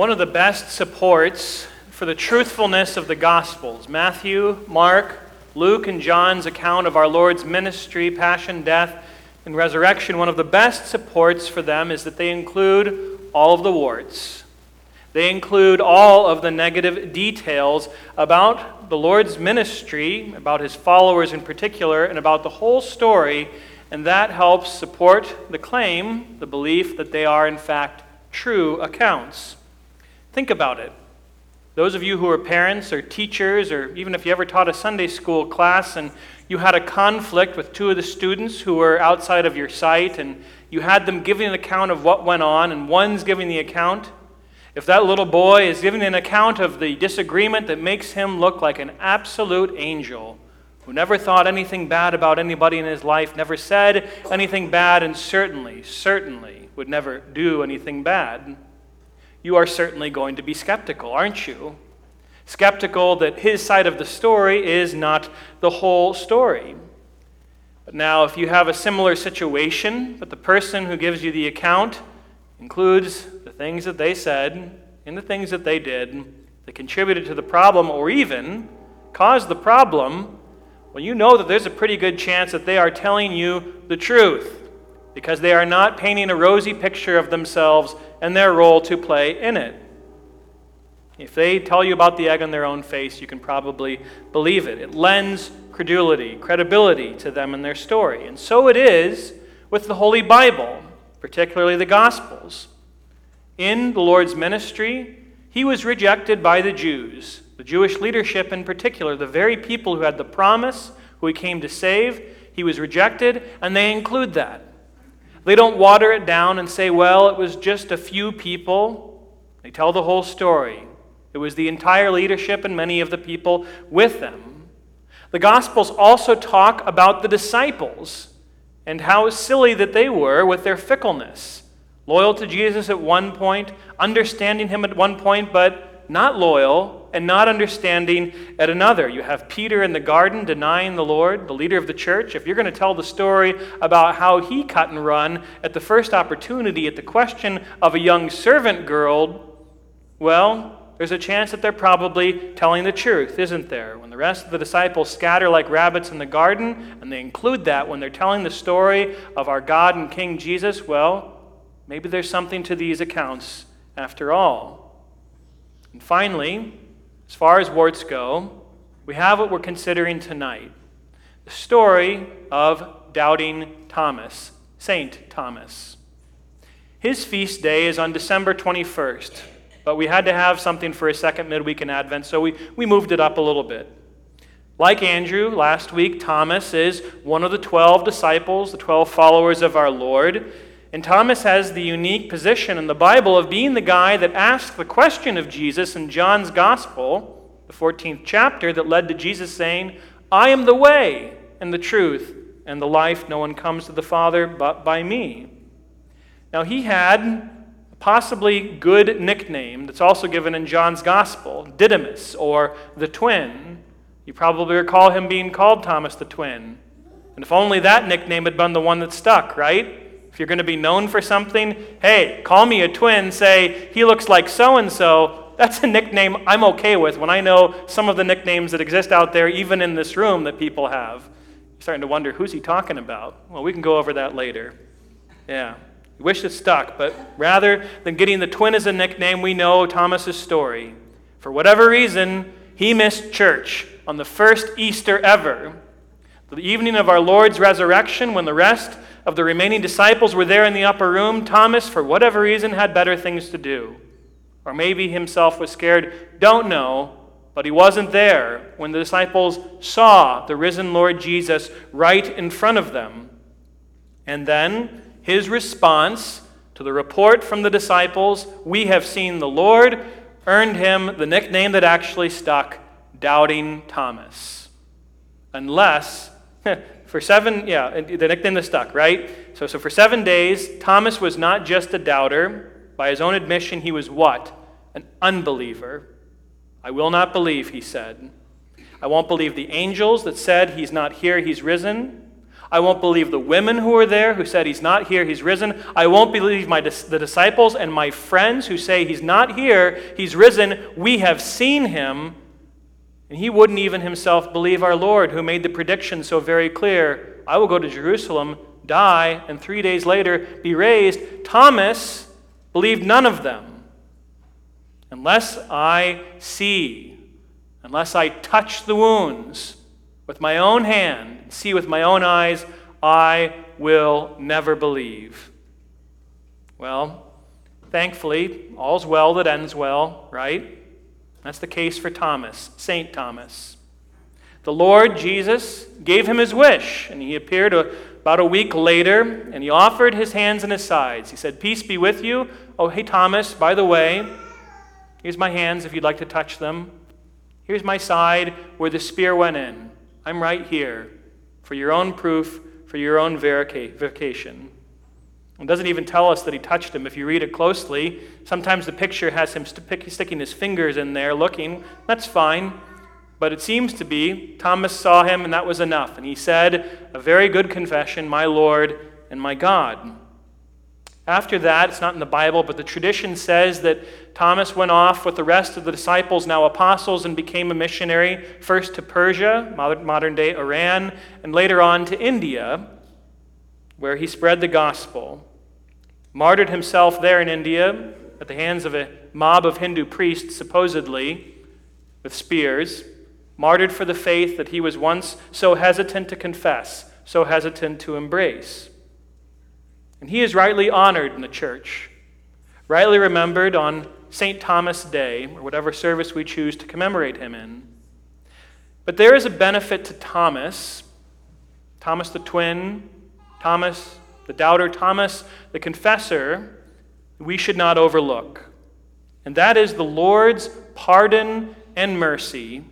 one of the best supports for the truthfulness of the Gospels. Matthew, Mark, Luke, and John's account of our Lord's ministry, passion, death, and resurrection, one of the best supports for them is that they include all of the warts. They include all of the negative details about the Lord's ministry, about his followers in particular, and about the whole story, and that helps support the claim, the belief that they are, in fact, true accounts. Think about it. Those of you who are parents or teachers, or even if you ever taught a Sunday school class and you had a conflict with two of the students who were outside of your sight, and you had them giving an account of what went on, and one's giving the account, if that little boy is giving an account of the disagreement that makes him look like an absolute angel, who never thought anything bad about anybody in his life, never said anything bad, and certainly, certainly would never do anything bad, you are certainly going to be skeptical, aren't you? Skeptical that his side of the story is not the whole story. But now, if you have a similar situation, but the person who gives you the account includes the things that they said and the things that they did that contributed to the problem or even caused the problem, well, you know that there's a pretty good chance that they are telling you the truth because they are not painting a rosy picture of themselves and their role to play in it. If they tell you about the egg on their own face, you can probably believe it. It lends credulity, credibility to them and their story. And so it is with the Holy Bible, particularly the Gospels. In the Lord's ministry, he was rejected by the Jews, the Jewish leadership in particular, the very people who had the promise, who he came to save. He was rejected, and they include that. They don't water it down and say, well, it was just a few people. They tell the whole story. It was the entire leadership and many of the people with them. The Gospels also talk about the disciples and how silly that they were with their fickleness. Loyal to Jesus at one point, understanding him at one point, but not loyal and not understanding at another. You have Peter in the garden denying the Lord, the leader of the church. If you're going to tell the story about how he cut and run at the first opportunity at the question of a young servant girl, well, there's a chance that they're probably telling the truth, isn't there? When the rest of the disciples scatter like rabbits in the garden, and they include that when they're telling the story of our God and King Jesus, well, maybe there's something to these accounts after all. And finally, as far as warts go, we have what we're considering tonight the story of doubting Thomas, Saint Thomas. His feast day is on December 21st, but we had to have something for a second midweek in Advent, so we, we moved it up a little bit. Like Andrew last week, Thomas is one of the 12 disciples, the 12 followers of our Lord. And Thomas has the unique position in the Bible of being the guy that asked the question of Jesus in John's Gospel, the 14th chapter, that led to Jesus saying, I am the way and the truth and the life. No one comes to the Father but by me. Now, he had a possibly good nickname that's also given in John's Gospel, Didymus, or the twin. You probably recall him being called Thomas the twin. And if only that nickname had been the one that stuck, right? If you're going to be known for something, hey, call me a twin, say, he looks like so and so. That's a nickname I'm okay with when I know some of the nicknames that exist out there, even in this room, that people have. You're starting to wonder, who's he talking about? Well, we can go over that later. Yeah. Wish it stuck, but rather than getting the twin as a nickname, we know Thomas's story. For whatever reason, he missed church on the first Easter ever. The evening of our Lord's resurrection, when the rest of the remaining disciples were there in the upper room, Thomas, for whatever reason, had better things to do. Or maybe himself was scared. Don't know. But he wasn't there when the disciples saw the risen Lord Jesus right in front of them. And then his response to the report from the disciples, We have seen the Lord, earned him the nickname that actually stuck Doubting Thomas. Unless For seven, yeah, the nickname that stuck, right? So, so for seven days, Thomas was not just a doubter. By his own admission, he was what? An unbeliever. I will not believe, he said. I won't believe the angels that said he's not here, he's risen. I won't believe the women who were there who said he's not here, he's risen. I won't believe my, the disciples and my friends who say he's not here, he's risen. We have seen him. And he wouldn't even himself believe our Lord, who made the prediction so very clear I will go to Jerusalem, die, and three days later be raised. Thomas believed none of them. Unless I see, unless I touch the wounds with my own hand, see with my own eyes, I will never believe. Well, thankfully, all's well that ends well, right? That's the case for Thomas, St. Thomas. The Lord Jesus gave him his wish, and he appeared about a week later, and he offered his hands and his sides. He said, Peace be with you. Oh, hey, Thomas, by the way, here's my hands if you'd like to touch them. Here's my side where the spear went in. I'm right here for your own proof, for your own verification. It doesn't even tell us that he touched him. If you read it closely, sometimes the picture has him sticking his fingers in there looking. That's fine. But it seems to be Thomas saw him and that was enough. And he said, A very good confession, my Lord and my God. After that, it's not in the Bible, but the tradition says that Thomas went off with the rest of the disciples, now apostles, and became a missionary, first to Persia, modern day Iran, and later on to India, where he spread the gospel martyred himself there in India at the hands of a mob of Hindu priests, supposedly, with spears, martyred for the faith that he was once so hesitant to confess, so hesitant to embrace. And he is rightly honored in the church, rightly remembered on St. Thomas Day, or whatever service we choose to commemorate him in. But there is a benefit to Thomas, Thomas the twin, Thomas the doubter Thomas, the confessor, we should not overlook. And that is the Lord's pardon and mercy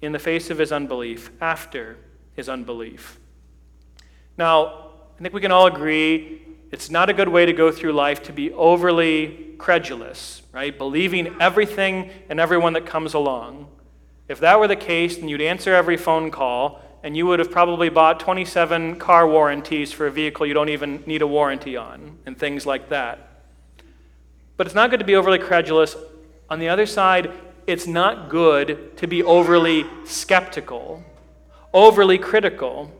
in the face of his unbelief, after his unbelief. Now, I think we can all agree it's not a good way to go through life to be overly credulous, right? Believing everything and everyone that comes along. If that were the case, then you'd answer every phone call and you would have probably bought 27 car warranties for a vehicle you don't even need a warranty on, and things like that. But it's not good to be overly credulous. On the other side, it's not good to be overly skeptical, overly critical.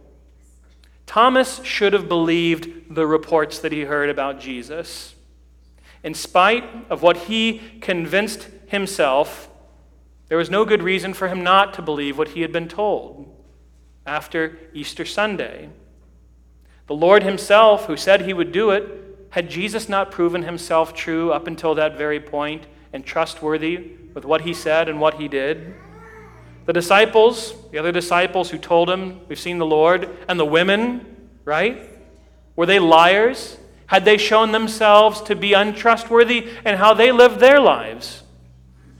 Thomas should have believed the reports that he heard about Jesus. In spite of what he convinced himself, there was no good reason for him not to believe what he had been told after Easter Sunday. The Lord Himself, who said He would do it, had Jesus not proven Himself true up until that very point and trustworthy with what He said and what He did? The disciples, the other disciples who told Him, We've seen the Lord, and the women, right? Were they liars? Had they shown themselves to be untrustworthy and how they lived their lives?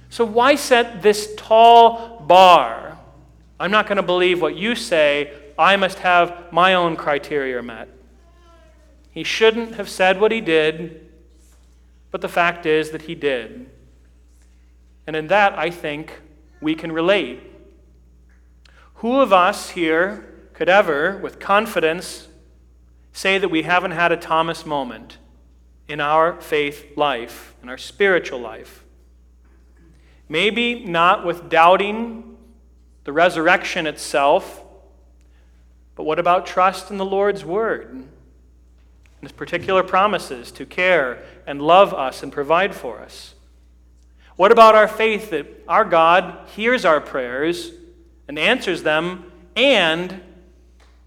So, why set this tall bar I'm not going to believe what you say. I must have my own criteria met. He shouldn't have said what he did, but the fact is that he did. And in that, I think we can relate. Who of us here could ever, with confidence, say that we haven't had a Thomas moment in our faith life, in our spiritual life? Maybe not with doubting the resurrection itself. But what about trust in the Lord's word? And his particular promises to care and love us and provide for us? What about our faith that our God hears our prayers and answers them, and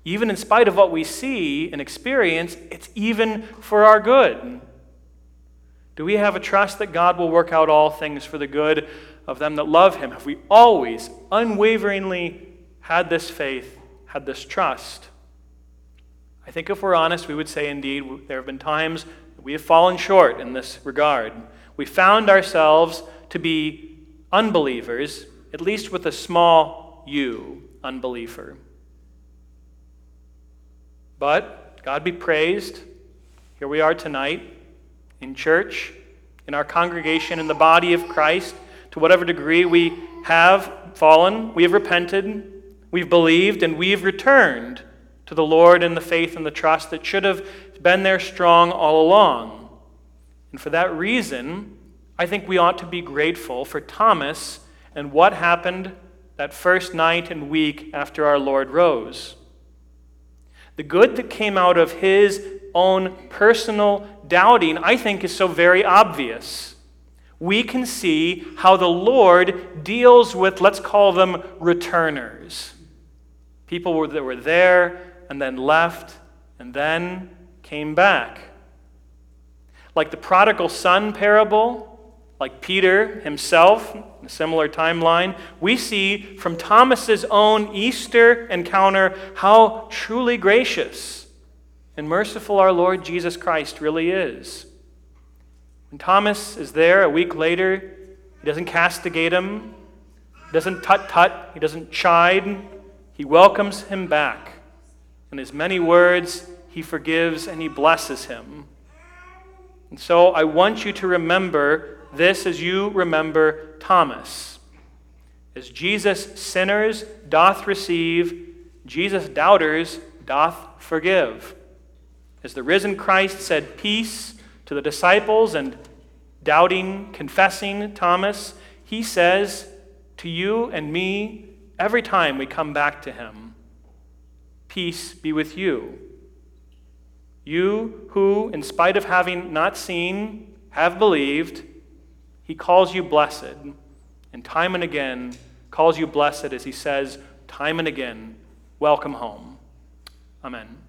even in spite of what we see and experience, it's even for our good? Do we have a trust that God will work out all things for the good of them that love him? Have we always unwaveringly had this faith, had this trust? I think if we're honest, we would say indeed there have been times that we have fallen short in this regard. We found ourselves to be unbelievers, at least with a small u, unbeliever. But God be praised. Here we are tonight in church, in our congregation, in the body of Christ to whatever degree we have fallen, we have repented, we've believed, and we've returned to the Lord in the faith and the trust that should have been there strong all along. And for that reason, I think we ought to be grateful for Thomas and what happened that first night and week after our Lord rose. The good that came out of his own personal doubting, I think, is so very obvious. We can see how the Lord deals with, let's call them returners. People that were there and then left and then came back. Like the prodigal son parable, like Peter himself, a similar timeline, we see from Thomas's own Easter encounter how truly gracious and merciful our Lord Jesus Christ really is. When Thomas is there a week later, he doesn't castigate him, he doesn't tut tut, he doesn't chide, he welcomes him back. In his many words, he forgives and he blesses him. And so I want you to remember this as you remember Thomas. As Jesus sinners doth receive, Jesus doubters doth forgive. As the risen Christ said peace to the disciples and doubting, confessing Thomas, he says to you and me every time we come back to him, Peace be with you. You who, in spite of having not seen, have believed, he calls you blessed, and time and again calls you blessed as he says, time and again, welcome home. Amen.